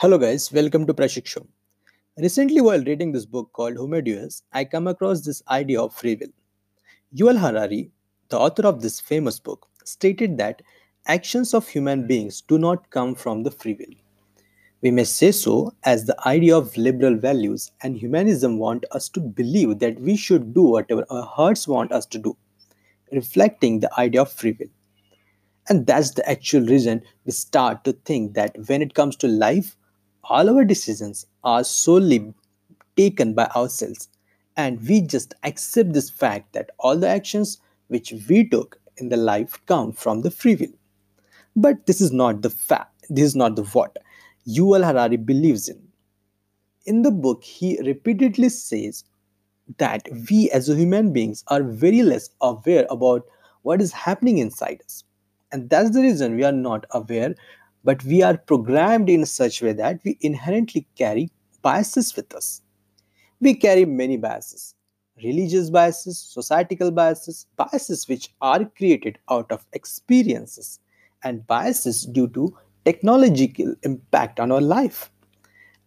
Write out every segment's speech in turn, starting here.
Hello, guys. Welcome to Prashikshu. Recently, while reading this book called Deus, I come across this idea of free will. Yuval Harari, the author of this famous book, stated that actions of human beings do not come from the free will. We may say so as the idea of liberal values and humanism want us to believe that we should do whatever our hearts want us to do, reflecting the idea of free will. And that's the actual reason we start to think that when it comes to life, all our decisions are solely taken by ourselves. And we just accept this fact that all the actions which we took in the life come from the free will. But this is not the fact, this is not the what Yuval Harari believes in. In the book, he repeatedly says that we as human beings are very less aware about what is happening inside us and that's the reason we are not aware but we are programmed in such a way that we inherently carry biases with us. We carry many biases. Religious biases societal biases biases which are created out of experiences and biases due to technological impact on our life.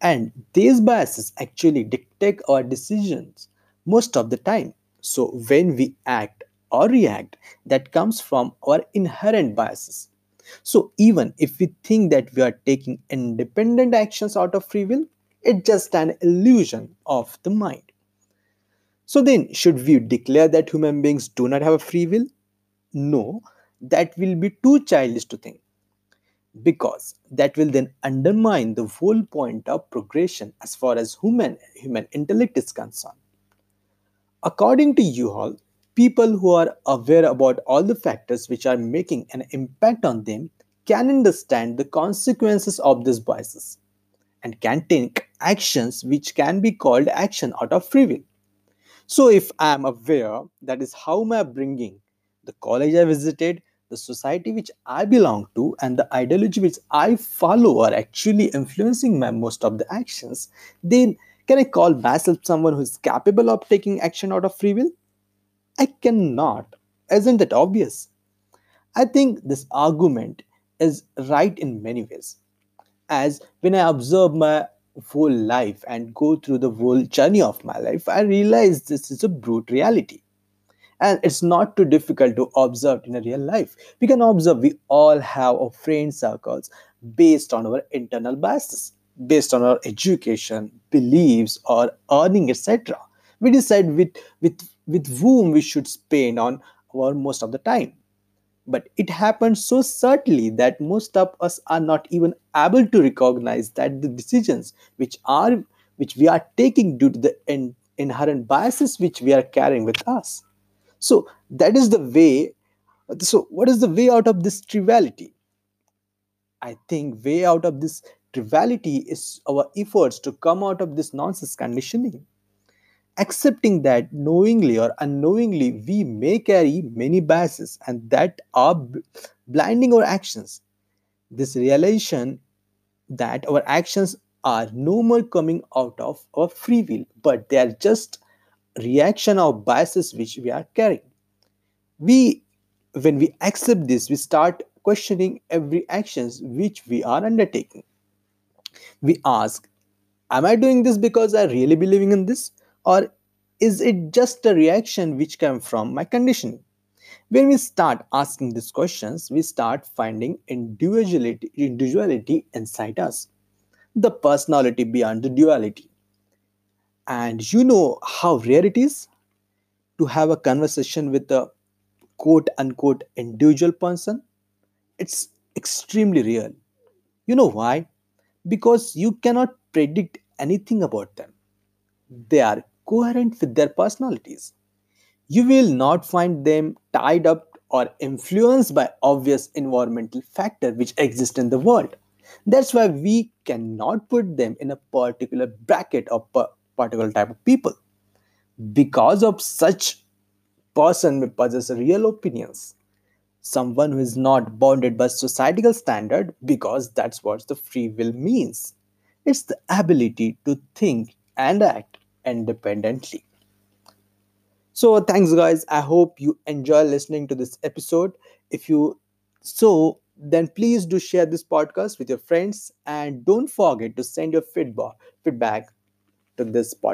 And these biases actually dictate our decisions most of the time. So when we act or react that comes from our inherent biases. So, even if we think that we are taking independent actions out of free will, it's just an illusion of the mind. So, then, should we declare that human beings do not have a free will? No, that will be too childish to think because that will then undermine the whole point of progression as far as human human intellect is concerned. According to Yuval, People who are aware about all the factors which are making an impact on them can understand the consequences of these biases and can take actions which can be called action out of free will. So, if I am aware that is how my upbringing, the college I visited, the society which I belong to, and the ideology which I follow are actually influencing my most of the actions, then can I call myself someone who is capable of taking action out of free will? I cannot. Isn't that obvious? I think this argument is right in many ways. As when I observe my whole life and go through the whole journey of my life, I realize this is a brute reality. And it's not too difficult to observe in a real life. We can observe we all have our friend circles based on our internal biases, based on our education, beliefs, or earning, etc. We decide with, with with whom we should spend on our most of the time. But it happens so subtly that most of us are not even able to recognize that the decisions which are which we are taking due to the in, inherent biases which we are carrying with us. So that is the way. So what is the way out of this triviality? I think way out of this triviality is our efforts to come out of this nonsense conditioning accepting that knowingly or unknowingly we may carry many biases and that are blinding our actions. This realization that our actions are no more coming out of our free will but they are just reaction of biases which we are carrying. We when we accept this we start questioning every actions which we are undertaking. We ask am i doing this because i really believing in this or is it just a reaction which came from my conditioning? When we start asking these questions we start finding individuality, individuality inside us. The personality beyond the duality. And you know how rare it is? To have a conversation with a quote unquote individual person? It's extremely real you know why? Because you cannot predict anything about them. They are coherent with their personalities. You will not find them tied up or influenced by obvious environmental factors which exist in the world. That's why we cannot put them in a particular bracket of particular type of people. Because of such person may possess real opinions. Someone who is not bounded by societal standard because that's what the free will means. It's the ability to think and act independently. So, thanks, guys. I hope you enjoy listening to this episode. If you so, then please do share this podcast with your friends and don't forget to send your feedback feedback to this podcast.